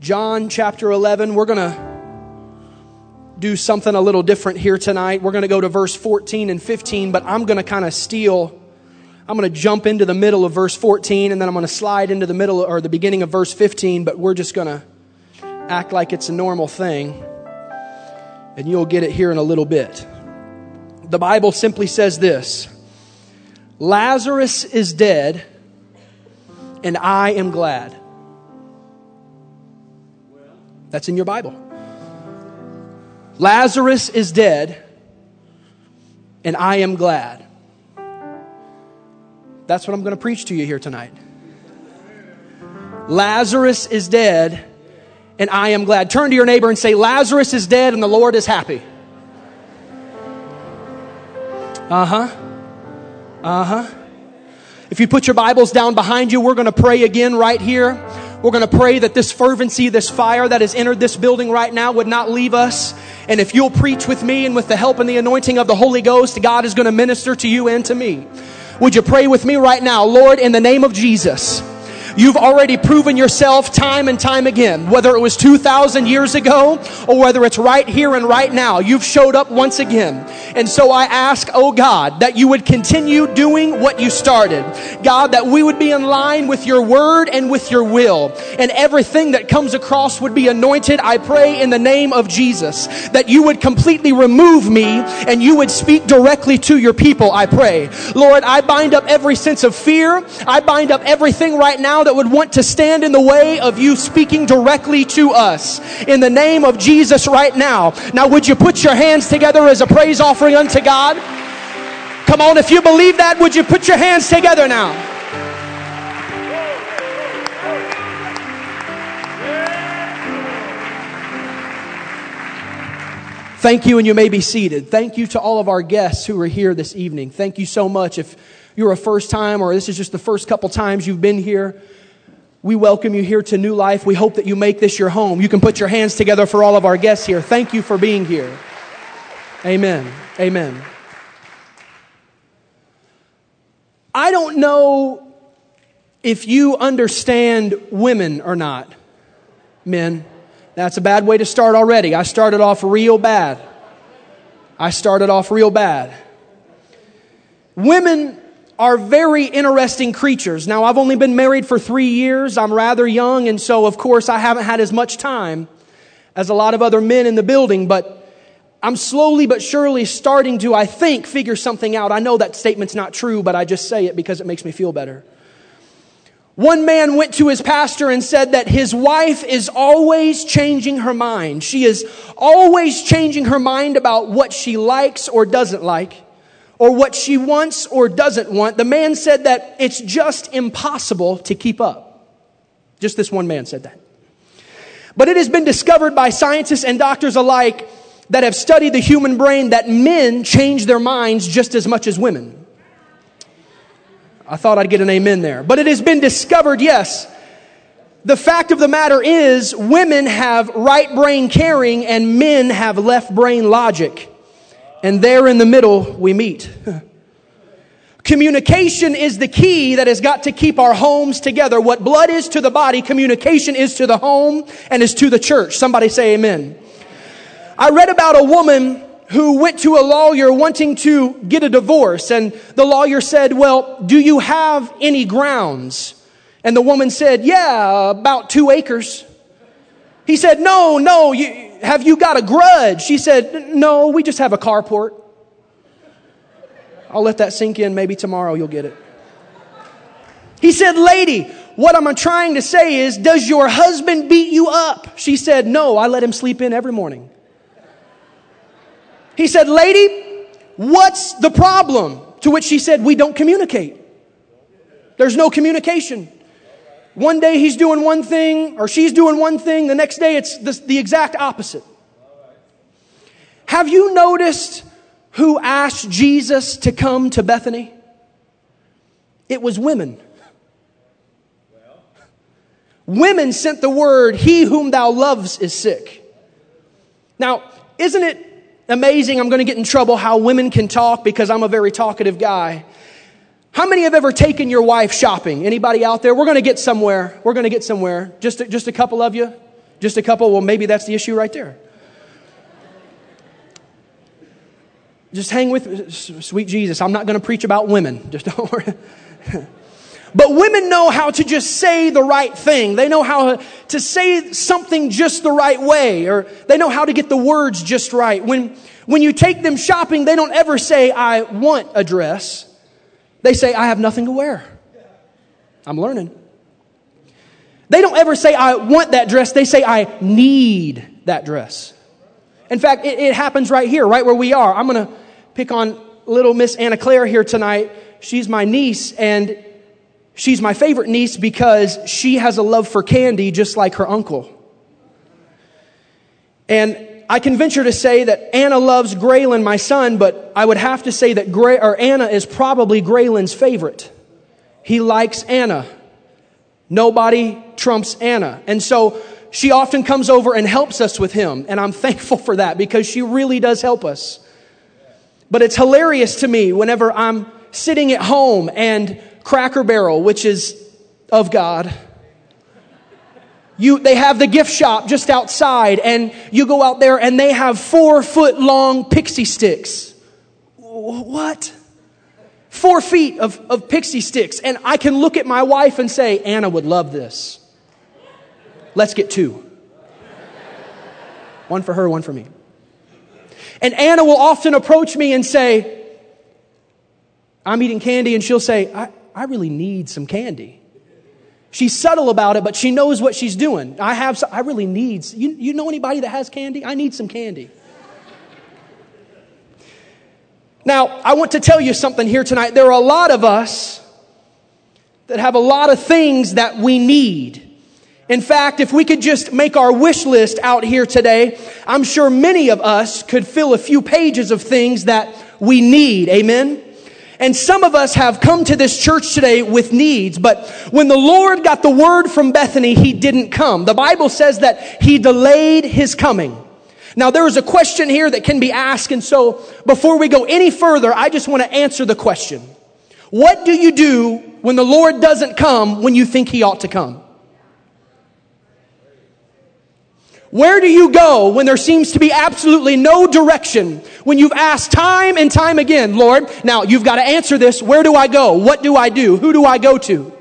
John chapter 11. We're going to do something a little different here tonight. We're going to go to verse 14 and 15, but I'm going to kind of steal. I'm going to jump into the middle of verse 14 and then I'm going to slide into the middle or the beginning of verse 15, but we're just going to act like it's a normal thing. And you'll get it here in a little bit. The Bible simply says this Lazarus is dead, and I am glad. That's in your Bible. Lazarus is dead, and I am glad. That's what I'm going to preach to you here tonight. Lazarus is dead, and I am glad. Turn to your neighbor and say, Lazarus is dead, and the Lord is happy. Uh huh. Uh huh. If you put your Bibles down behind you, we're going to pray again right here. We're going to pray that this fervency, this fire that has entered this building right now would not leave us. And if you'll preach with me and with the help and the anointing of the Holy Ghost, God is going to minister to you and to me. Would you pray with me right now? Lord, in the name of Jesus. You've already proven yourself time and time again, whether it was 2,000 years ago or whether it's right here and right now. You've showed up once again. And so I ask, oh God, that you would continue doing what you started. God, that we would be in line with your word and with your will. And everything that comes across would be anointed. I pray in the name of Jesus that you would completely remove me and you would speak directly to your people. I pray. Lord, I bind up every sense of fear. I bind up everything right now that would want to stand in the way of you speaking directly to us. In the name of Jesus right now. Now, would you put your hands together as a praise offering unto God? Come on, if you believe that, would you put your hands together now? Thank you, and you may be seated. Thank you to all of our guests who are here this evening. Thank you so much. If you're a first time or this is just the first couple times you've been here, we welcome you here to New Life. We hope that you make this your home. You can put your hands together for all of our guests here. Thank you for being here. Amen. Amen. I don't know if you understand women or not, men. That's a bad way to start already. I started off real bad. I started off real bad. Women are very interesting creatures. Now, I've only been married for three years. I'm rather young, and so, of course, I haven't had as much time as a lot of other men in the building, but I'm slowly but surely starting to, I think, figure something out. I know that statement's not true, but I just say it because it makes me feel better. One man went to his pastor and said that his wife is always changing her mind. She is always changing her mind about what she likes or doesn't like or what she wants or doesn't want, the man said that it's just impossible to keep up. Just this one man said that. But it has been discovered by scientists and doctors alike that have studied the human brain that men change their minds just as much as women. I thought I'd get an amen there. But it has been discovered, yes. The fact of the matter is, women have right brain caring and men have left brain logic and there in the middle we meet. Communication is the key that has got to keep our homes together. What blood is to the body, communication is to the home and is to the church. Somebody say amen. I read about a woman who went to a lawyer wanting to get a divorce and the lawyer said, well, do you have any grounds? And the woman said, yeah, about two acres. He said, no, no, you, have you got a grudge? She said, No, we just have a carport. I'll let that sink in. Maybe tomorrow you'll get it. He said, Lady, what I'm trying to say is, does your husband beat you up? She said, No, I let him sleep in every morning. He said, Lady, what's the problem? To which she said, We don't communicate. There's no communication. One day he's doing one thing or she's doing one thing, the next day it's the, the exact opposite. Have you noticed who asked Jesus to come to Bethany? It was women. Women sent the word, He whom thou loves is sick. Now, isn't it amazing? I'm going to get in trouble how women can talk because I'm a very talkative guy. How many have ever taken your wife shopping? Anybody out there? We're going to get somewhere. We're going to get somewhere. Just a, just a couple of you. Just a couple, well, maybe that's the issue right there. Just hang with sweet Jesus. I'm not going to preach about women. Just don't worry. But women know how to just say the right thing. They know how to say something just the right way, or they know how to get the words just right. When, when you take them shopping, they don't ever say, I want a dress. They say, I have nothing to wear. I'm learning. They don't ever say, I want that dress. They say, I need that dress. In fact, it, it happens right here, right where we are. I'm going to pick on little Miss Anna Claire here tonight. She's my niece, and she's my favorite niece because she has a love for candy just like her uncle. And I can venture to say that Anna loves Graylin, my son, but I would have to say that Gray, or Anna is probably Graylin's favorite. He likes Anna. Nobody trumps Anna. And so she often comes over and helps us with him. And I'm thankful for that because she really does help us. But it's hilarious to me whenever I'm sitting at home and Cracker Barrel, which is of God, you, they have the gift shop just outside and you go out there and they have four foot long Pixy Stix. What? Four feet of, of Pixy Stix. And I can look at my wife and say, Anna would love this. Let's get two. One for her, one for me. And Anna will often approach me and say, I'm eating candy, and she'll say, I, I really need some candy. She's subtle about it, but she knows what she's doing. I have, I really need, you, you know anybody that has candy? I need some candy. Now, I want to tell you something here tonight. There are a lot of us that have a lot of things that we need. In fact, if we could just make our wish list out here today, I'm sure many of us could fill a few pages of things that we need. Amen? And some of us have come to this church today with needs, but when the Lord got the word from Bethany, He didn't come. The Bible says that He delayed His coming. Now there is a question here that can be asked, and so before we go any further, I just want to answer the question. What do you do when the Lord doesn't come when you think He ought to come? Where do you go when there seems to be absolutely no direction? When you've asked time and time again, Lord, now you've got to answer this. Where do I go? What do I do? Who do I go to?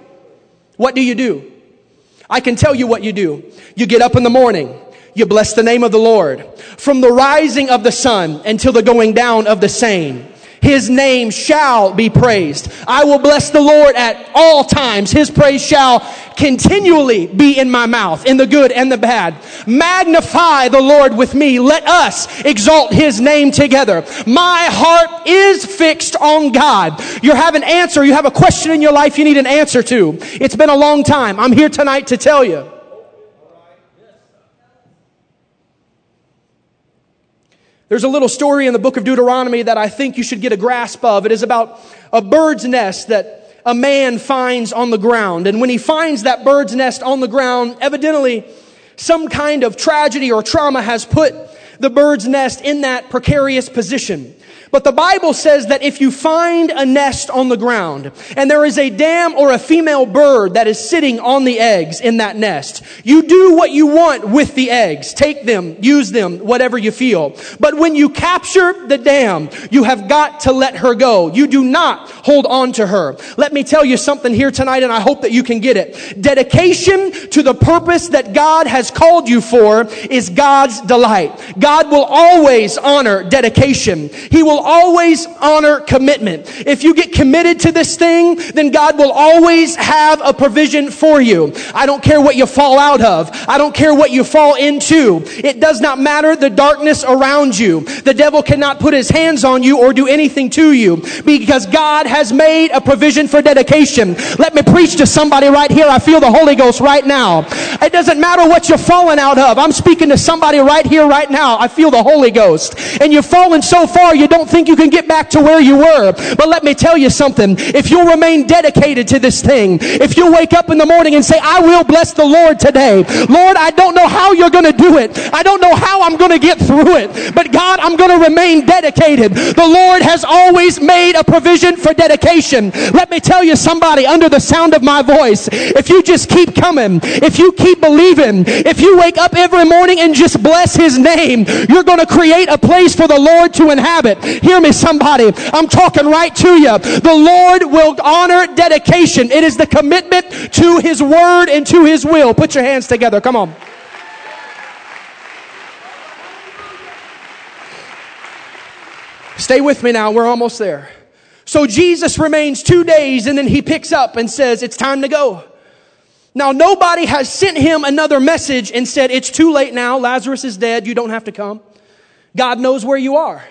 What do you do? I can tell you what you do. You get up in the morning. You bless the name of the Lord. From the rising of the sun until the going down of the same. His name shall be praised. I will bless the Lord at all times. His praise shall continually be in my mouth, in the good and the bad. Magnify the Lord with me. Let us exalt his name together. My heart is fixed on God. You have an answer. You have a question in your life you need an answer to. It's been a long time. I'm here tonight to tell you. There's a little story in the book of Deuteronomy that I think you should get a grasp of. It is about a bird's nest that a man finds on the ground. And when he finds that bird's nest on the ground, evidently some kind of tragedy or trauma has put the bird's nest in that precarious position. But the Bible says that if you find a nest on the ground and there is a dam or a female bird that is sitting on the eggs in that nest, you do what you want with the eggs. Take them, use them, whatever you feel. But when you capture the dam, you have got to let her go. You do not hold on to her. Let me tell you something here tonight and I hope that you can get it. Dedication to the purpose that God has called you for is God's delight. God will always honor dedication. He will will always honor commitment. If you get committed to this thing, then God will always have a provision for you. I don't care what you fall out of. I don't care what you fall into. It does not matter the darkness around you. The devil cannot put his hands on you or do anything to you because God has made a provision for dedication. Let me preach to somebody right here. I feel the Holy Ghost right now. It doesn't matter what you're falling out of. I'm speaking to somebody right here, right now. I feel the Holy Ghost. And you've fallen so far, you you don't think you can get back to where you were. But let me tell you something. If you'll remain dedicated to this thing, if you'll wake up in the morning and say, I will bless the Lord today. Lord, I don't know how you're going to do it. I don't know how I'm going to get through it. But God, I'm going to remain dedicated. The Lord has always made a provision for dedication. Let me tell you somebody under the sound of my voice, if you just keep coming, if you keep believing, if you wake up every morning and just bless his name, you're going to create a place for the Lord to inhabit. Hear me somebody. I'm talking right to you. The Lord will honor dedication. It is the commitment to his word and to his will. Put your hands together. Come on. Stay with me now. We're almost there. So Jesus remains two days and then he picks up and says, it's time to go. Now nobody has sent him another message and said, it's too late now. Lazarus is dead. You don't have to come. God knows where you are.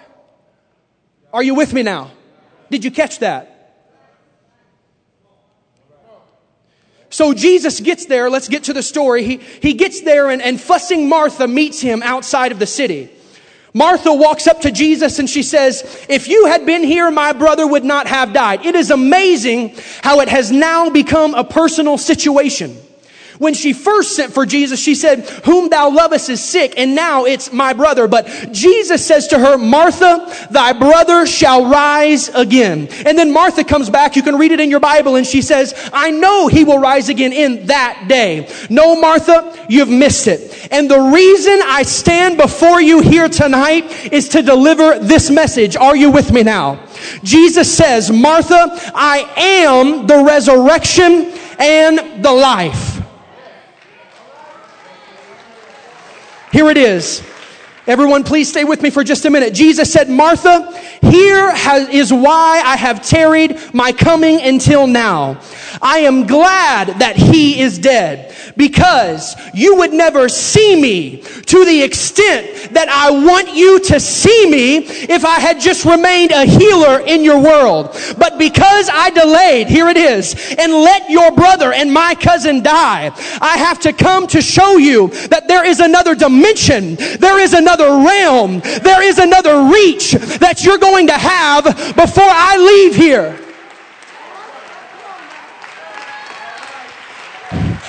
Are you with me now? Did you catch that? So Jesus gets there. Let's get to the story. He, he gets there and, and fussing Martha meets him outside of the city. Martha walks up to Jesus and she says, if you had been here, my brother would not have died. It is amazing how it has now become a personal situation. When she first sent for Jesus, she said, whom thou lovest is sick, and now it's my brother. But Jesus says to her, Martha, thy brother shall rise again. And then Martha comes back, you can read it in your Bible, and she says, I know he will rise again in that day. No, Martha, you've missed it. And the reason I stand before you here tonight is to deliver this message. Are you with me now? Jesus says, Martha, I am the resurrection and the life. Here it is. Everyone, please stay with me for just a minute. Jesus said, Martha, here has, is why I have tarried my coming until now. I am glad that he is dead because you would never see me to the extent that I want you to see me if I had just remained a healer in your world. But because I delayed, here it is, and let your brother and my cousin die, I have to come to show you that there is another dimension, there is another realm, there is another reach that you're going to have before I leave here.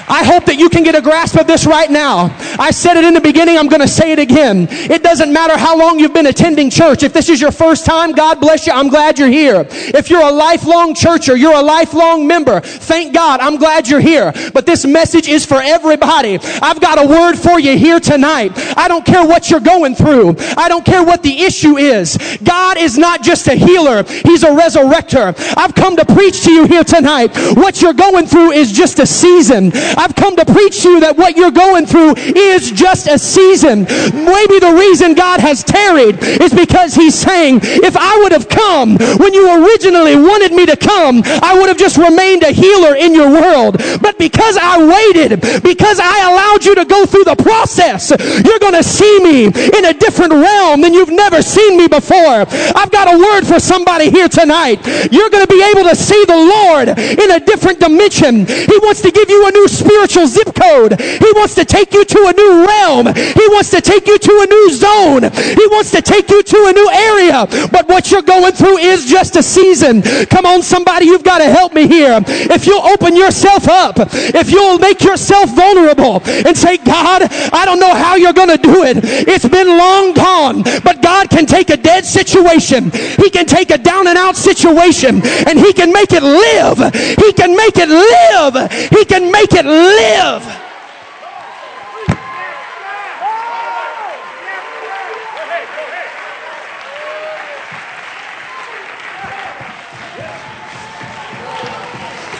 I hope that you can get a grasp of this right now. I said it in the beginning, I'm going to say it again. It doesn't matter how long you've been attending church. If this is your first time, God bless you. I'm glad you're here. If you're a lifelong churcher, you're a lifelong member, thank God. I'm glad you're here. But this message is for everybody. I've got a word for you here tonight. I don't care what you're going through. I don't care what the issue is. God is not just a healer. He's a resurrector. I've come to preach to you here tonight. What you're going through is just a season. I've come to preach to you that what you're going through is just a season. Maybe the reason God has tarried is because he's saying, if I would have come when you originally wanted me to come, I would have just remained a healer in your world. But because I waited, because I allowed you to go through the process, you're going to see me in a different realm than you've never seen me before. I've got a word for somebody here tonight. You're going to be able to see the Lord in a different dimension. He wants to give you a new spiritual zip code. He wants to take you to a new realm. He wants to take you to a new zone. He wants to take you to a new area. But what you're going through is just a season. Come on, somebody, you've got to help me here. If you'll open yourself up, if you'll make yourself vulnerable and say, God, I don't know how you're going to do it. It's been long gone, but God can take a dead situation. He can take a down and out situation and he can make it live. He can make it live. He can make it live live.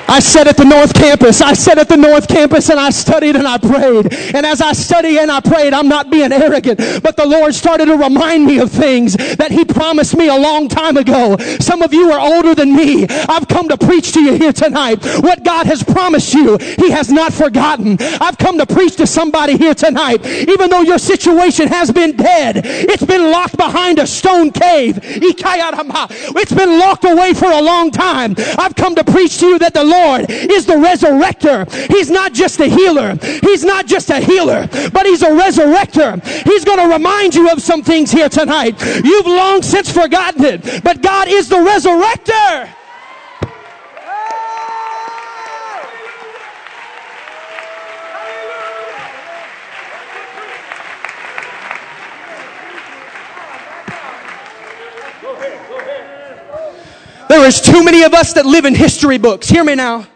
I sat at the North Campus. I sat at the North Campus and I studied and I prayed. And as I studied and I prayed, I'm not being arrogant, but the Lord started to remind me of things that He promised me a long time ago. Some of you are older than me. I've come to preach to you here tonight. What God has promised you, He has not forgotten. I've come to preach to somebody here tonight. Even though your situation has been dead, it's been locked behind a stone cave. It's been locked away for a long time. I've come to preach to you that the Lord Lord is the resurrector. He's not just a healer. He's not just a healer, but he's a resurrector. He's going to remind you of some things here tonight. You've long since forgotten it, but God is the resurrector. There is too many of us that live in history books. Hear me now.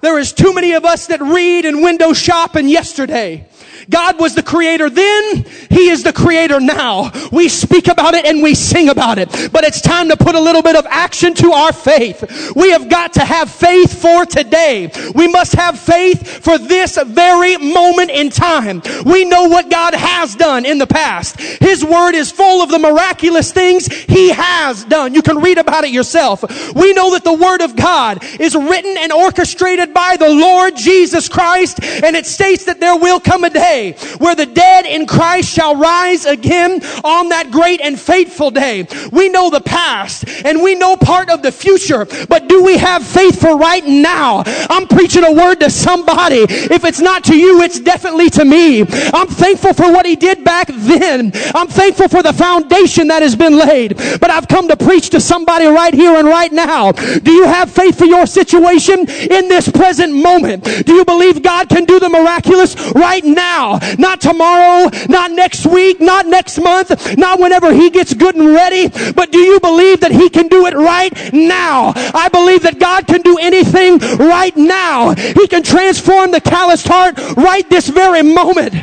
There is too many of us that read and window shop in yesterday. God was the creator then. He is the creator now. We speak about it and we sing about it. But it's time to put a little bit of action to our faith. We have got to have faith for today. We must have faith for this very moment in time. We know what God has done in the past. His word is full of the miraculous things He has done. You can read about it yourself. We know that the word of God is written and orchestrated by the Lord Jesus Christ and it states that there will come a day day where the dead in Christ shall rise again on that great and fateful day. We know the past and we know part of the future, but do we have faith for right now? I'm preaching a word to somebody. If it's not to you, it's definitely to me. I'm thankful for what he did back then. I'm thankful for the foundation that has been laid, but I've come to preach to somebody right here and right now. Do you have faith for your situation in this present moment? Do you believe God can do the miraculous right now? Now. Not tomorrow, not next week, not next month, not whenever he gets good and ready. But do you believe that he can do it right now? I believe that God can do anything right now. He can transform the calloused heart right this very moment.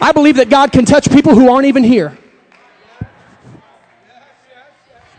I believe that God can touch people who aren't even here.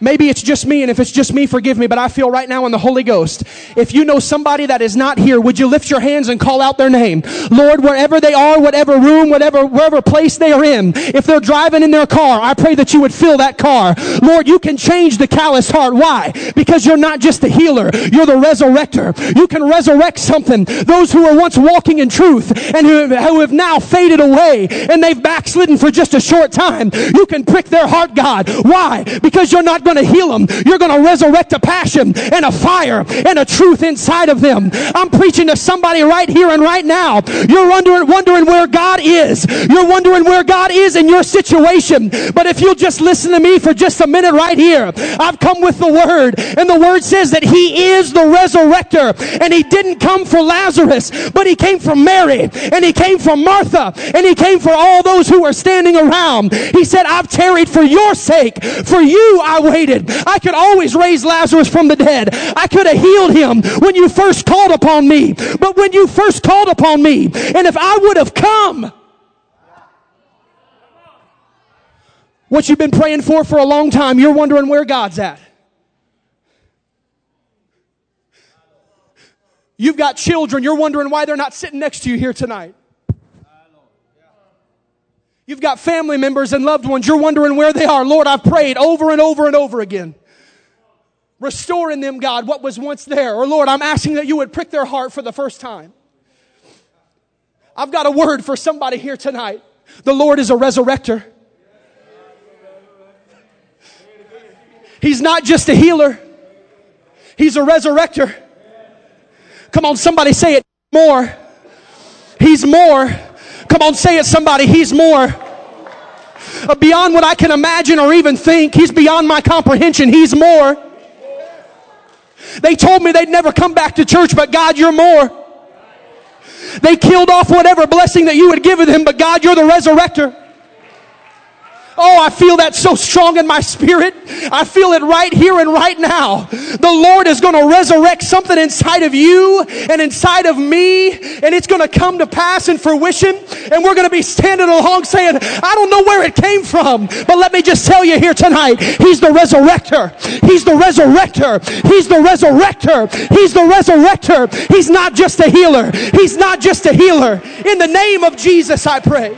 Maybe it's just me, and if it's just me, forgive me, but I feel right now in the Holy Ghost. If you know somebody that is not here, would you lift your hands and call out their name? Lord, wherever they are, whatever room, whatever, wherever place they are in, if they're driving in their car, I pray that you would fill that car. Lord, you can change the callous heart. Why? Because you're not just the healer, you're the resurrector. You can resurrect something. Those who were once walking in truth and who, who have now faded away and they've backslidden for just a short time, you can prick their heart, God. Why? Because you're not going to heal them. You're going to resurrect a passion and a fire and a truth inside of them. I'm preaching to somebody right here and right now. You're wondering, wondering where God is. You're wondering where God is in your situation. But if you'll just listen to me for just a minute right here, I've come with the word and the word says that he is the resurrector and he didn't come for Lazarus, but he came for Mary and he came for Martha and he came for all those who were standing around. He said, I've tarried for your sake. For you I wait I could always raise Lazarus from the dead. I could have healed him when you first called upon me. But when you first called upon me, and if I would have come, what you've been praying for for a long time, you're wondering where God's at. You've got children, you're wondering why they're not sitting next to you here tonight. You've got family members and loved ones. You're wondering where they are. Lord, I've prayed over and over and over again. Restore in them, God, what was once there. Or Lord, I'm asking that you would prick their heart for the first time. I've got a word for somebody here tonight. The Lord is a resurrector. He's not just a healer. He's a resurrector. Come on, somebody say it more. He's more. Come on, say it somebody. He's more. Beyond what I can imagine or even think. He's beyond my comprehension. He's more. They told me they'd never come back to church, but God, you're more. They killed off whatever blessing that you had given them, but God, you're the resurrector. Oh, I feel that so strong in my spirit. I feel it right here and right now. The Lord is going to resurrect something inside of you and inside of me, and it's going to come to pass in fruition. And we're going to be standing along saying, I don't know where it came from, but let me just tell you here tonight, He's the resurrector. He's the resurrector. He's the resurrector. He's the resurrector. He's not just a healer. He's not just a healer. In the name of Jesus, I pray.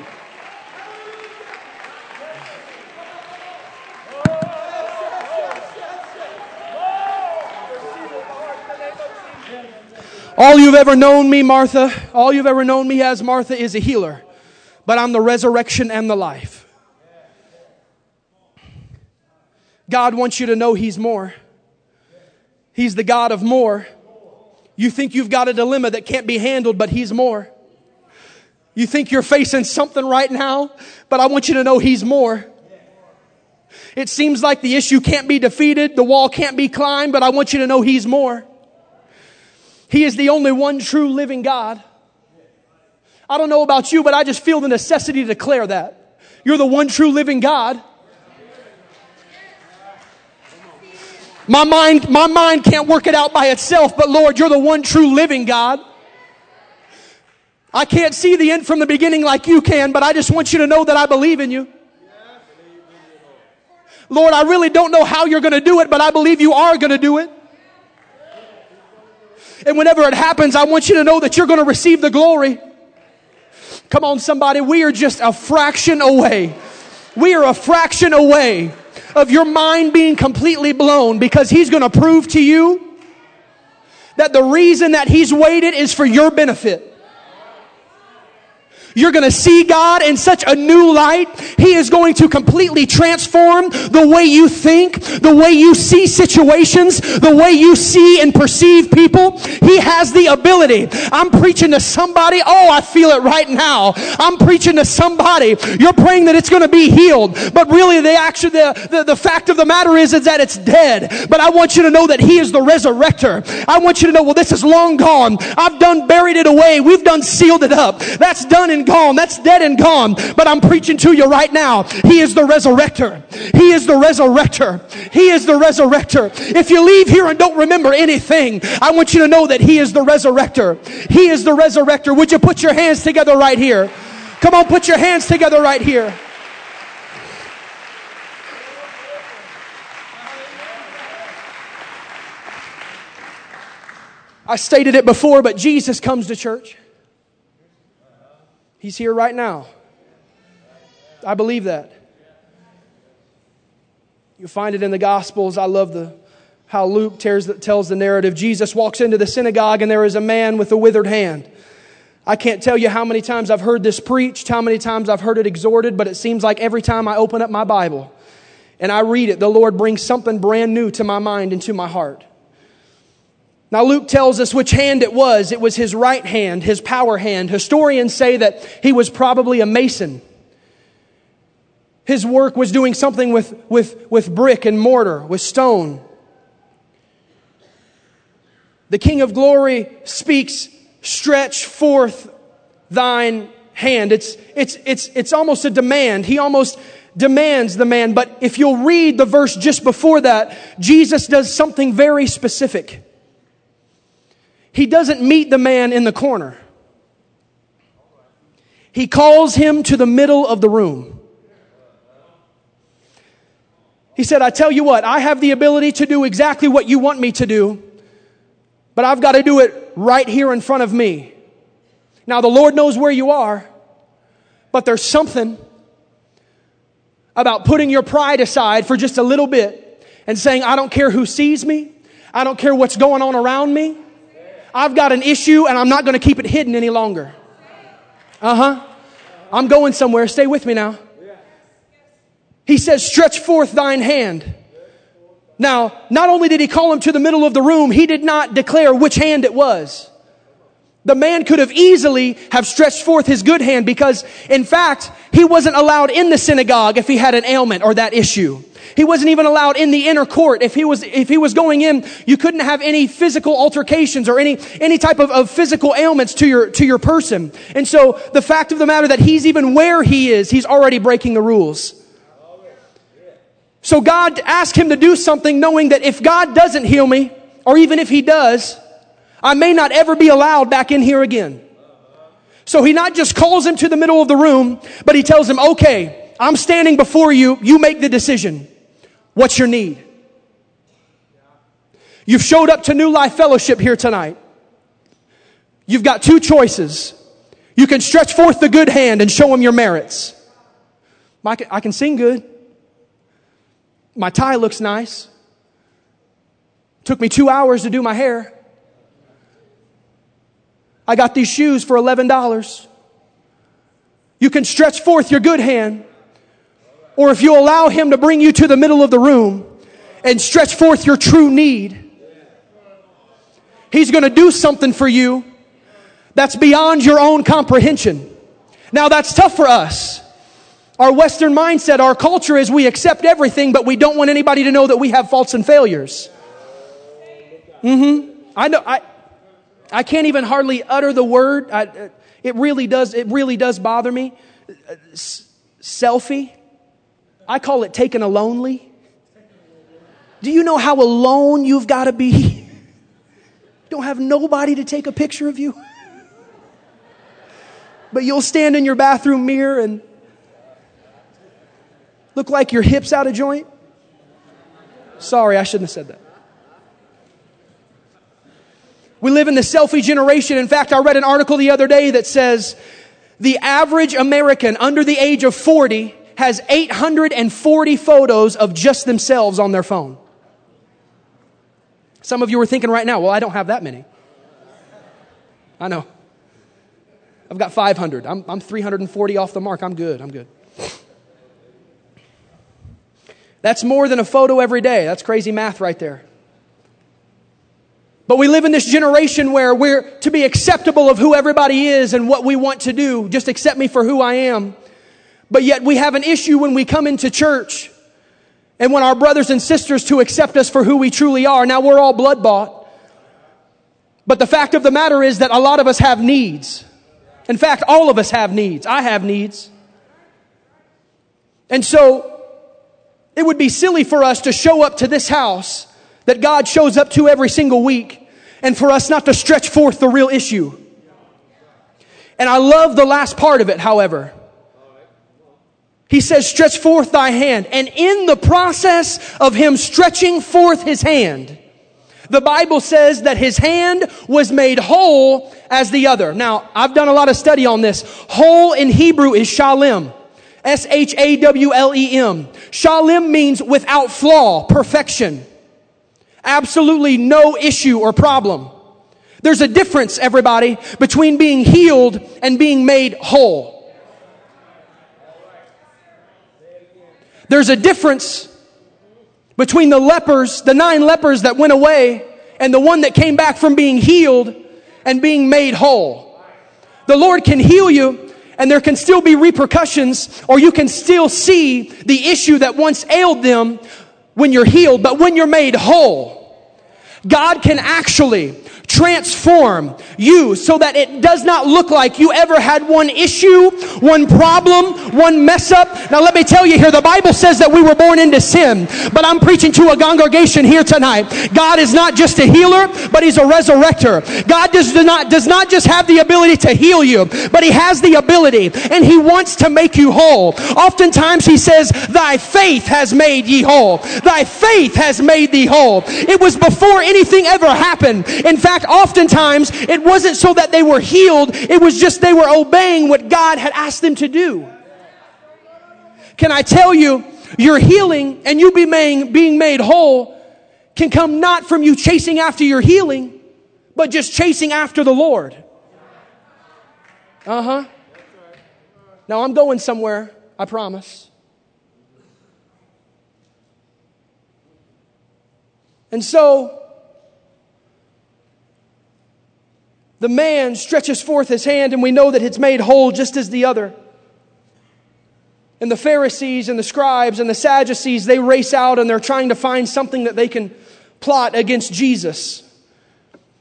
All you've ever known me, Martha, all you've ever known me as Martha is a healer, but I'm the resurrection and the life. God wants you to know He's more. He's the God of more. You think you've got a dilemma that can't be handled, but He's more. You think you're facing something right now, but I want you to know He's more. It seems like the issue can't be defeated, the wall can't be climbed, but I want you to know He's more. He is the only one true living God. I don't know about you, but I just feel the necessity to declare that. You're the one true living God. My mind, my mind can't work it out by itself, but Lord, you're the one true living God. I can't see the end from the beginning like you can, but I just want you to know that I believe in you. Lord, I really don't know how you're going to do it, but I believe you are going to do it. And whenever it happens, I want you to know that you're going to receive the glory. Come on, somebody. We are just a fraction away. We are a fraction away of your mind being completely blown because he's going to prove to you that the reason that he's waited is for your benefit. You're going to see God in such a new light. He is going to completely transform the way you think, the way you see situations, the way you see and perceive people. He has the ability. I'm preaching to somebody. Oh, I feel it right now. I'm preaching to somebody. You're praying that it's going to be healed, but really the actual, the, the, the fact of the matter is, is that it's dead. But I want you to know that He is the resurrector. I want you to know, well, this is long gone. I've done buried it away. We've done sealed it up. That's done and gone. That's dead and gone. But I'm preaching to you right now. He is the resurrector. He is the resurrector. He is the resurrector. If you leave here and don't remember anything, I want you to know that He is the resurrector. He is the resurrector. Would you put your hands together right here? Come on, put your hands together right here. I stated it before, but Jesus comes to church. He's here right now. I believe that. You find it in the Gospels. I love the how Luke tears, tells the narrative. Jesus walks into the synagogue and there is a man with a withered hand. I can't tell you how many times I've heard this preached, how many times I've heard it exhorted, but it seems like every time I open up my Bible and I read it, the Lord brings something brand new to my mind and to my heart. Now, Luke tells us which hand it was. It was his right hand, his power hand. Historians say that he was probably a mason. His work was doing something with, with, with brick and mortar, with stone. The King of Glory speaks, stretch forth thine hand. It's, it's, it's, it's almost a demand. He almost demands the man. But if you'll read the verse just before that, Jesus does something very specific. He doesn't meet the man in the corner. He calls him to the middle of the room. He said, I tell you what, I have the ability to do exactly what you want me to do, but I've got to do it right here in front of me. Now, the Lord knows where you are, but there's something about putting your pride aside for just a little bit and saying, I don't care who sees me. I don't care what's going on around me. I've got an issue and I'm not going to keep it hidden any longer. Uh huh. I'm going somewhere. Stay with me now. He says, stretch forth thine hand. Now, not only did he call him to the middle of the room, he did not declare which hand it was. The man could have easily have stretched forth his good hand because, in fact, he wasn't allowed in the synagogue if he had an ailment or that issue. He wasn't even allowed in the inner court. If he was, if he was going in, you couldn't have any physical altercations or any, any type of, of physical ailments to your, to your person. And so the fact of the matter that he's even where he is, he's already breaking the rules. So God asked him to do something knowing that if God doesn't heal me, or even if he does, I may not ever be allowed back in here again. So he not just calls him to the middle of the room, but he tells him, okay, I'm standing before you. You make the decision. What's your need? You've showed up to New Life Fellowship here tonight. You've got two choices. You can stretch forth the good hand and show them your merits. I can, I can sing good. My tie looks nice. Took me two hours to do my hair. I got these shoes for $11. You can stretch forth your good hand or if you allow Him to bring you to the middle of the room and stretch forth your true need. He's going to do something for you that's beyond your own comprehension. Now, that's tough for us. Our Western mindset, our culture is we accept everything, but we don't want anybody to know that we have faults and failures. Mm-hmm. I know. I, I can't even hardly utter the word. I, it really does. It really does bother me. S- selfie. I call it taking a lonely. Do you know how alone you've got to be? don't have nobody to take a picture of you. but you'll stand in your bathroom mirror and look like your hips out of joint. Sorry, I shouldn't have said that. We live in the selfie generation. In fact, I read an article the other day that says the average American under the age of 40 has 840 photos of just themselves on their phone. Some of you are thinking right now, well, I don't have that many. I know. I've got 500. I'm, I'm 340 off the mark. I'm good. I'm good. That's more than a photo every day. That's crazy math right there. But we live in this generation where we're to be acceptable of who everybody is and what we want to do. Just accept me for who I am. But yet we have an issue when we come into church and when our brothers and sisters to accept us for who we truly are. Now we're all blood bought. But the fact of the matter is that a lot of us have needs. In fact, all of us have needs. I have needs. And so it would be silly for us to show up to this house that God shows up to every single week and for us not to stretch forth the real issue. And I love the last part of it, however. He says, stretch forth thy hand. And in the process of him stretching forth his hand, the Bible says that his hand was made whole as the other. Now, I've done a lot of study on this. Whole in Hebrew is shalem. S-H-A-W-L-E-M. Shalem means without flaw, perfection. Absolutely no issue or problem. There's a difference, everybody, between being healed and being made whole. There's a difference between the lepers, the nine lepers that went away, and the one that came back from being healed and being made whole. The Lord can heal you, and there can still be repercussions, or you can still see the issue that once ailed them when you're healed, but when you're made whole, God can actually transform you so that it does not look like you ever had one issue, one problem, one mess up. Now let me tell you here, the Bible says that we were born into sin, but I'm preaching to a congregation here tonight. God is not just a healer, but He's a resurrector. God does not, does not just have the ability to heal you, but He has the ability and He wants to make you whole. Oftentimes He says, thy faith has made ye whole. Thy faith has made thee whole. It was before anything ever happened. In fact, fact, oftentimes it wasn't so that they were healed, it was just they were obeying what God had asked them to do. Can I tell you, your healing and you being, being made whole can come not from you chasing after your healing, but just chasing after the Lord. Uh huh. Now I'm going somewhere, I promise. And so, The man stretches forth his hand, and we know that it's made whole just as the other. And the Pharisees and the scribes and the Sadducees, they race out and they're trying to find something that they can plot against Jesus.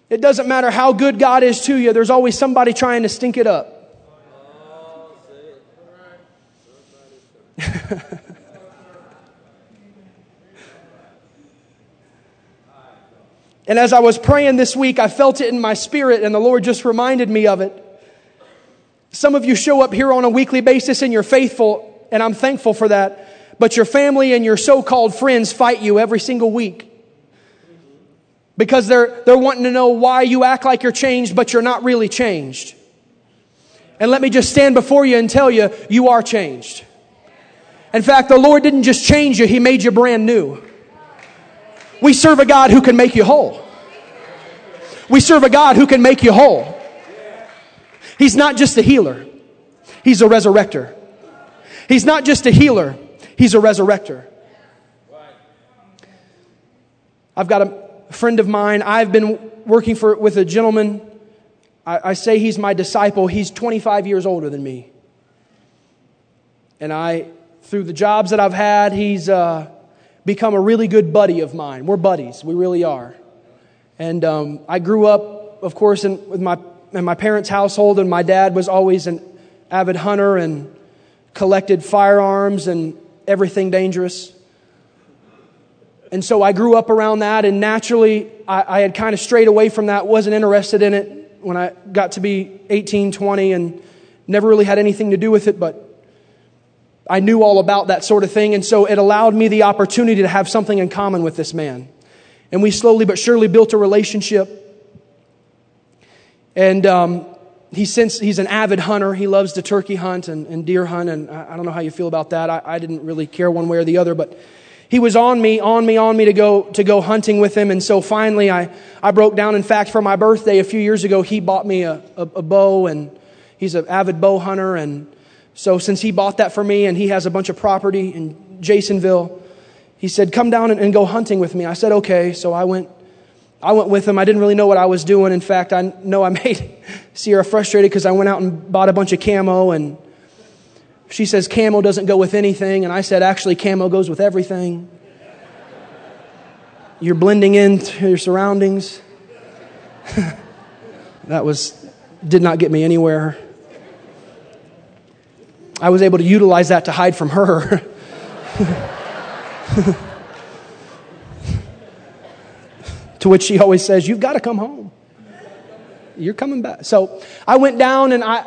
It doesn't matter how good God is to you, there's always somebody trying to stink it up. And as I was praying this week, I felt it in my spirit, and the Lord just reminded me of it. Some of you show up here on a weekly basis and you're faithful, and I'm thankful for that. But your family and your so called friends fight you every single week because they're, they're wanting to know why you act like you're changed, but you're not really changed. And let me just stand before you and tell you, you are changed. In fact, the Lord didn't just change you, He made you brand new. We serve a God who can make you whole. We serve a God who can make you whole. He's not just a healer, He's a resurrector. He's not just a healer, He's a resurrector. I've got a friend of mine. I've been working for, with a gentleman. I, I say he's my disciple. He's 25 years older than me. And I, through the jobs that I've had, he's uh, become a really good buddy of mine. We're buddies. We really are. And um, I grew up, of course, in, with my, in my parents' household, and my dad was always an avid hunter and collected firearms and everything dangerous. And so I grew up around that, and naturally, I, I had kind of strayed away from that, wasn't interested in it when I got to be 18, 20, and never really had anything to do with it, but I knew all about that sort of thing, and so it allowed me the opportunity to have something in common with this man. And we slowly but surely built a relationship. And um, he's, since, he's an avid hunter. He loves to turkey hunt and, and deer hunt, and I, I, don't know how you feel about that. I, I didn't really care one way or the other, but he was on me, on me, on me to go, to go hunting with him. And so finally I, I broke down. In fact, for my birthday a few years ago, he bought me a, a, a bow and he's an avid bow hunter. And so since he bought that for me and he has a bunch of property in Jasonville, he said, come down and, and go hunting with me. I said, okay. So I went, I went with him. I didn't really know what I was doing. In fact, I know I made Sierra frustrated because I went out and bought a bunch of camo and she says camo doesn't go with anything, and I said actually camo goes with everything. You're blending into your surroundings. that was did not get me anywhere. I was able to utilize that to hide from her. to which she always says, You've got to come home. You're coming back. So I went down and I,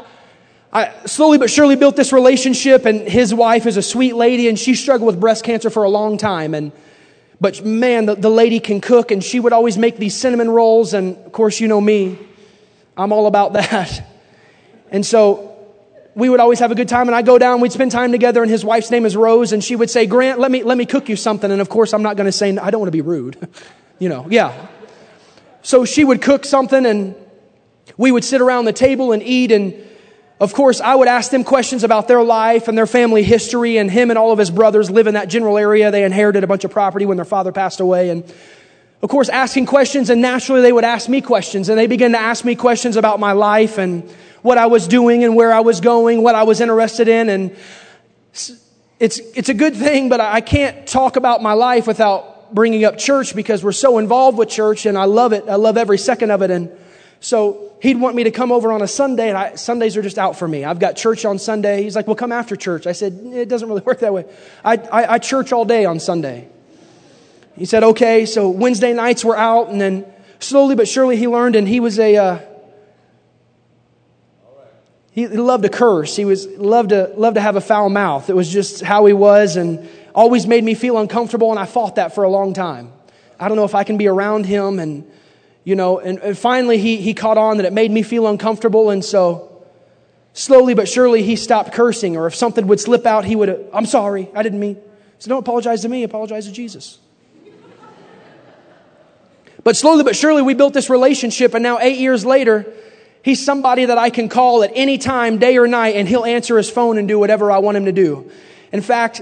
I slowly but surely built this relationship, and his wife is a sweet lady, and she struggled with breast cancer for a long time. And but man, the, the lady can cook, and she would always make these cinnamon rolls. And of course, you know me, I'm all about that. And so we would always have a good time, and I'd go down, we'd spend time together, and his wife's name is Rose, and she would say, Grant, let me, let me cook you something. And of course, I'm not going to say, I don't want to be rude. you know, yeah. So she would cook something, and we would sit around the table and eat, and of course, I would ask them questions about their life and their family history, and him and all of his brothers live in that general area. They inherited a bunch of property when their father passed away, and of course, asking questions, and naturally they would ask me questions, and they began to ask me questions about my life and what I was doing and where I was going, what I was interested in, and it's, it's a good thing, but I can't talk about my life without bringing up church because we're so involved with church, and I love it. I love every second of it, and so he'd want me to come over on a Sunday, and I, Sundays are just out for me. I've got church on Sunday. He's like, well, come after church. I said, it doesn't really work that way. I, I, I church all day on Sunday. He said, okay. So Wednesday nights were out, and then slowly but surely he learned, and he was a, uh, he loved to curse. He was loved to loved to have a foul mouth. It was just how he was, and always made me feel uncomfortable. And I fought that for a long time. I don't know if I can be around him and you know, and, and finally he, he caught on that it made me feel uncomfortable. And so slowly but surely he stopped cursing. Or if something would slip out, he would, I'm sorry, I didn't mean. So don't apologize to me, apologize to Jesus. But slowly but surely we built this relationship. And now eight years later, he's somebody that I can call at any time, day or night, and he'll answer his phone and do whatever I want him to do. In fact,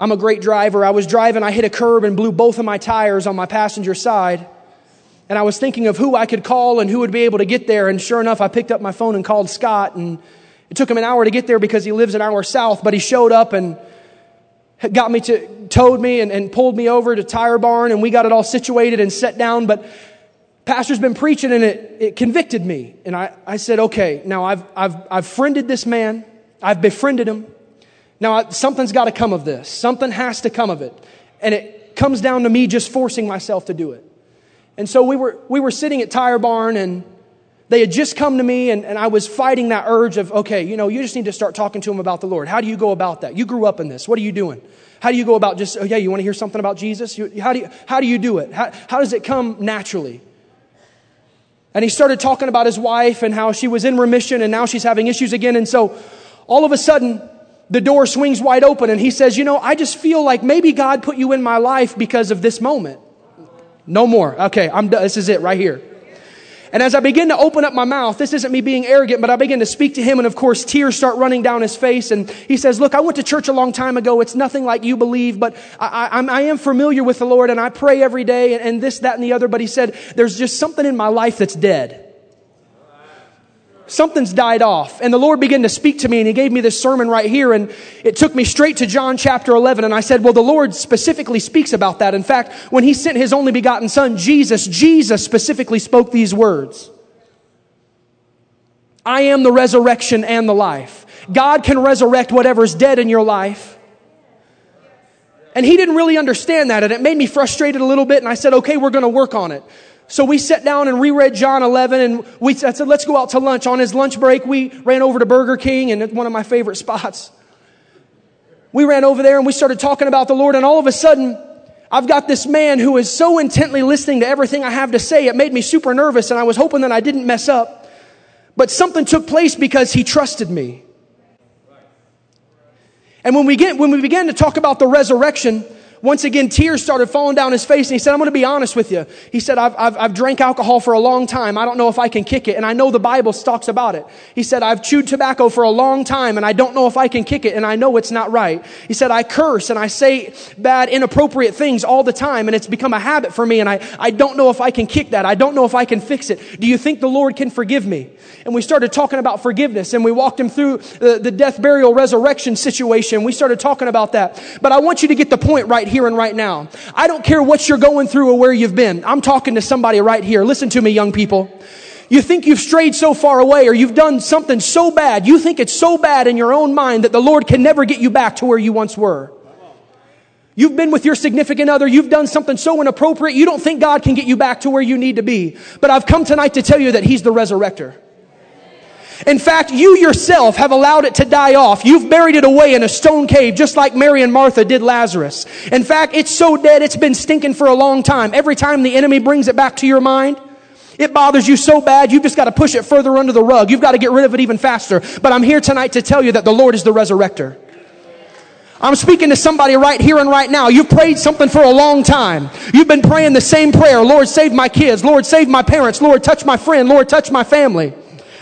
I'm a great driver. I was driving, I hit a curb and blew both of my tires on my passenger side. And I was thinking of who I could call and who would be able to get there. And sure enough, I picked up my phone and called Scott. And it took him an hour to get there because he lives an hour south, but he showed up and got me to, towed me and, and pulled me over to Tire Barn. And we got it all situated and set down. But pastor's been preaching and it, it convicted me. And I, I said, okay, now I've, I've, I've friended this man. I've befriended him. Now I, something's got to come of this. Something has to come of it. And it comes down to me just forcing myself to do it. And so we were, we were sitting at Tire Barn and they had just come to me and, and I was fighting that urge of, okay, you know, you just need to start talking to them about the Lord. How do you go about that? You grew up in this. What are you doing? How do you go about just, oh yeah, you want to hear something about Jesus? You, how, do you, how do you do it? How, how does it come naturally? And he started talking about his wife and how she was in remission and now she's having issues again. And so all of a sudden, the door swings wide open and he says, You know, I just feel like maybe God put you in my life because of this moment. No more. Okay, I'm done. This is it right here. And as I begin to open up my mouth, this isn't me being arrogant, but I begin to speak to him, and of course, tears start running down his face. And he says, Look, I went to church a long time ago. It's nothing like you believe, but I, I, I am familiar with the Lord, and I pray every day, and, and this, that, and the other. But he said, There's just something in my life that's dead something's died off. And the Lord began to speak to me and He gave me this sermon right here. And it took me straight to John chapter 11. And I said, well, the Lord specifically speaks about that. In fact, when He sent His only begotten Son, Jesus, Jesus specifically spoke these words. I am the resurrection and the life. God can resurrect whatever's dead in your life. And he didn't really understand that, and it made me frustrated a little bit, and I said, okay, we're gonna work on it. So we sat down and reread John 11 and we I said, let's go out to lunch. On his lunch break, we ran over to Burger King and one of my favorite spots. We ran over there and we started talking about the Lord and all of a sudden, I've got this man who is so intently listening to everything I have to say. It made me super nervous and I was hoping that I didn't mess up. But something took place because he trusted me. And when we get, when we began to talk about the resurrection, once again, tears started falling down his face and he said, I'm going to be honest with you. He said, I've, I've, I've drank alcohol for a long time. I don't know if I can kick it. And I know the Bible talks about it. He said, I've chewed tobacco for a long time and I don't know if I can kick it and I know it's not right. He said, I curse and I say bad, inappropriate things all the time and it's become a habit for me and I, I don't know if I can kick that. I don't know if I can fix it. Do you think the Lord can forgive me? And we started talking about forgiveness and we walked him through the, the death, burial, resurrection situation. We started talking about that. But I want you to get the point right here and right now. I don't care what you're going through or where you've been. I'm talking to somebody right here. Listen to me, young people. You think you've strayed so far away or you've done something so bad. You think it's so bad in your own mind that the Lord can never get you back to where you once were. You've been with your significant other. You've done something so inappropriate. You don't think God can get you back to where you need to be. But I've come tonight to tell you that He's the resurrector. In fact, you yourself have allowed it to die off. You've buried it away in a stone cave, just like Mary and Martha did Lazarus. In fact, it's so dead, it's been stinking for a long time. Every time the enemy brings it back to your mind, it bothers you so bad, you've just got to push it further under the rug. You've got to get rid of it even faster. But I'm here tonight to tell you that the Lord is the resurrector. I'm speaking to somebody right here and right now. You've prayed something for a long time. You've been praying the same prayer. Lord, save my kids. Lord, save my parents. Lord, touch my friend. Lord, touch my family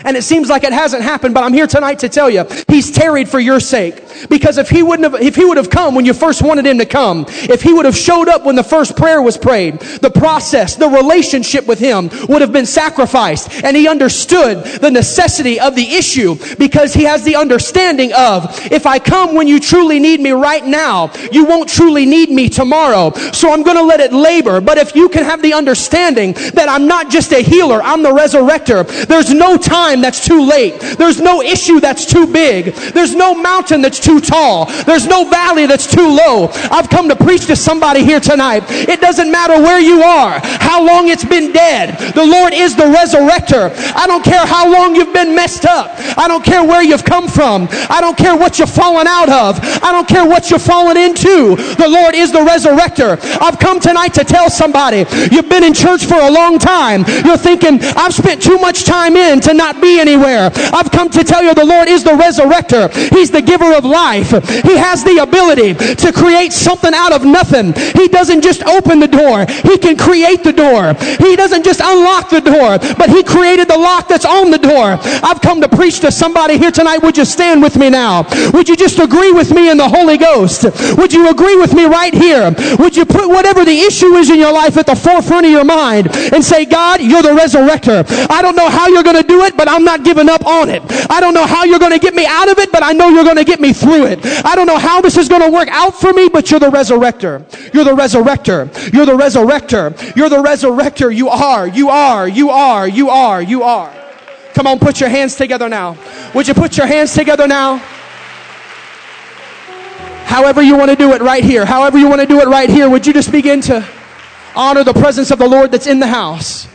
and it seems like it hasn't happened, but I'm here tonight to tell you, He's tarried for your sake. Because if He wouldn't have, if He would have come when you first wanted Him to come, if He would have showed up when the first prayer was prayed, the process, the relationship with Him would have been sacrificed. And He understood the necessity of the issue because He has the understanding of, if I come when you truly need me right now, you won't truly need me tomorrow. So I'm going to let it labor. But if you can have the understanding that I'm not just a healer, I'm the resurrector, there's no time time that's too late. There's no issue that's too big. There's no mountain that's too tall. There's no valley that's too low. I've come to preach to somebody here tonight. It doesn't matter where you are, how long it's been dead. The Lord is the resurrector. I don't care how long you've been messed up. I don't care where you've come from. I don't care what you've fallen out of. I don't care what you've fallen into. The Lord is the resurrector. I've come tonight to tell somebody you've been in church for a long time. You're thinking, I've spent too much time in to not be anywhere. I've come to tell you the Lord is the resurrector. He's the giver of life. He has the ability to create something out of nothing. He doesn't just open the door. He can create the door. He doesn't just unlock the door, but he created the lock that's on the door. I've come to preach to somebody here tonight. Would you stand with me now? Would you just agree with me in the Holy Ghost? Would you agree with me right here? Would you put whatever the issue is in your life at the forefront of your mind and say, God, you're the resurrector. I don't know how you're going to do it, but I'm not giving up on it. I don't know how you're going to get me out of it, but I know you're going to get me through it. I don't know how this is going to work out for me, but you're the resurrector. You're the resurrector. You're the resurrector. You're the resurrector. You are, you are, you are, you are, you are. Come on, put your hands together now. Would you put your hands together now? However you want to do it right here. However you want to do it right here. Would you just begin to honor the presence of the Lord that's in the house?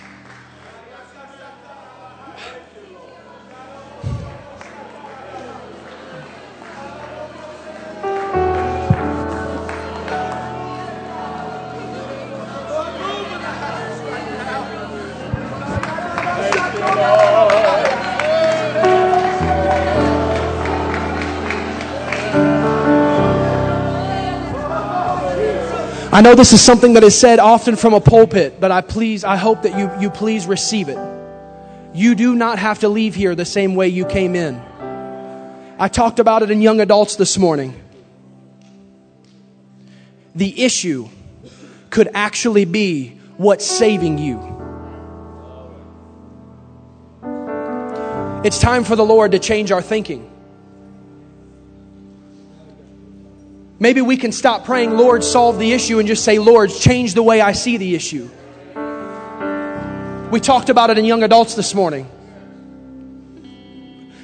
I know this is something that is said often from a pulpit, but I please, I hope that you, you please receive it. You do not have to leave here the same way you came in. I talked about it in young adults this morning. The issue could actually be what's saving you. It's time for the Lord to change our thinking. Maybe we can stop praying, Lord, solve the issue, and just say, Lord, change the way I see the issue. We talked about it in young adults this morning.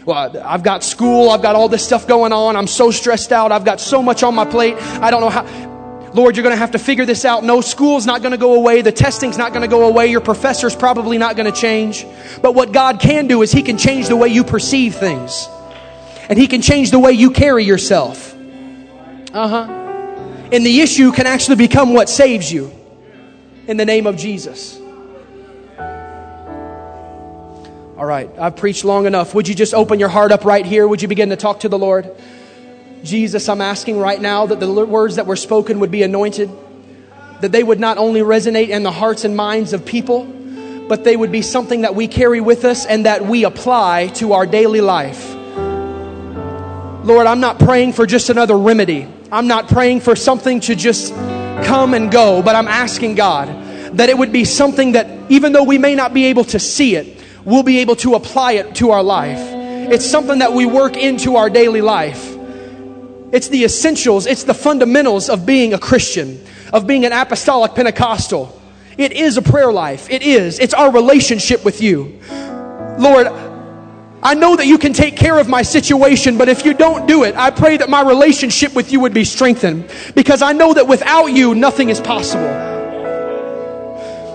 Well, I've got school, I've got all this stuff going on, I'm so stressed out, I've got so much on my plate, I don't know how. Lord, you're going to have to figure this out. No, school's not going to go away. The testing's not going to go away. Your professor's probably not going to change. But what God can do is He can change the way you perceive things. And He can change the way you carry yourself. Uh huh. And the issue can actually become what saves you in the name of Jesus. All right, I've preached long enough. Would you just open your heart up right here? Would you begin to talk to the Lord? Jesus, I'm asking right now that the words that were spoken would be anointed, that they would not only resonate in the hearts and minds of people, but they would be something that we carry with us and that we apply to our daily life. Lord, I'm not praying for just another remedy. I'm not praying for something to just come and go, but I'm asking God that it would be something that even though we may not be able to see it, we'll be able to apply it to our life. It's something that we work into our daily life. It's the essentials, it's the fundamentals of being a Christian, of being an apostolic Pentecostal. It is a prayer life. It is. It's our relationship with you. Lord, I know that you can take care of my situation, but if you don't do it, I pray that my relationship with you would be strengthened because I know that without you, nothing is possible.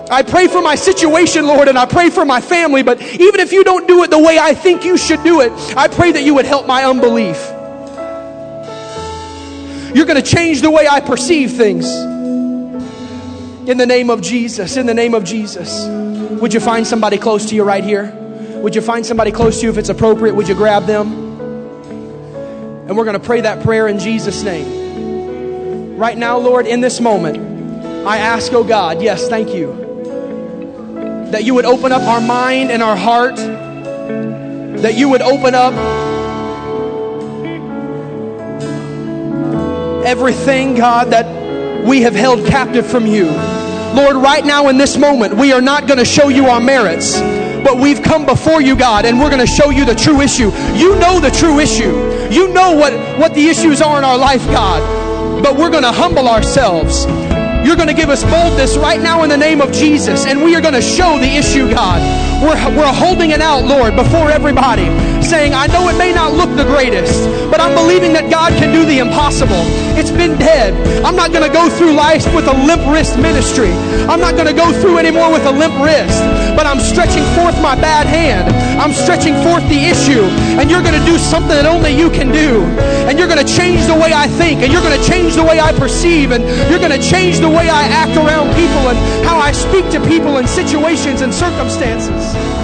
I pray for my situation, Lord, and I pray for my family, but even if you don't do it the way I think you should do it, I pray that you would help my unbelief. You're going to change the way I perceive things. In the name of Jesus, in the name of Jesus. Would you find somebody close to you right here? Would you find somebody close to you if it's appropriate? Would you grab them? And we're going to pray that prayer in Jesus' name. Right now, Lord, in this moment, I ask, oh God, yes, thank you that you would open up our mind and our heart, that you would open up everything, God, that we have held captive from you. Lord, right now in this moment, we are not going to show you our merits, but we've come before you, God, and we're going to show you the true issue. You know the true issue. You know what, what the issues are in our life, God, but we're going to humble ourselves. You're going to give us boldness right now in the name of Jesus, and we are going to show the issue, God. We're, we're holding it out, Lord, before everybody, saying, I know it may not look the greatest, but I'm believing that God can do the impossible. It's been dead. I'm not going to go through life with a limp wrist ministry. I'm not going to go through anymore with a limp wrist, but I'm stretching forth my bad hand. I'm stretching forth the issue, and you're going to do something that only you can do. And you're going to change the way I think, and you're going to change the way I perceive, and you're going to change the way I act around people and how I speak to people in situations and circumstances.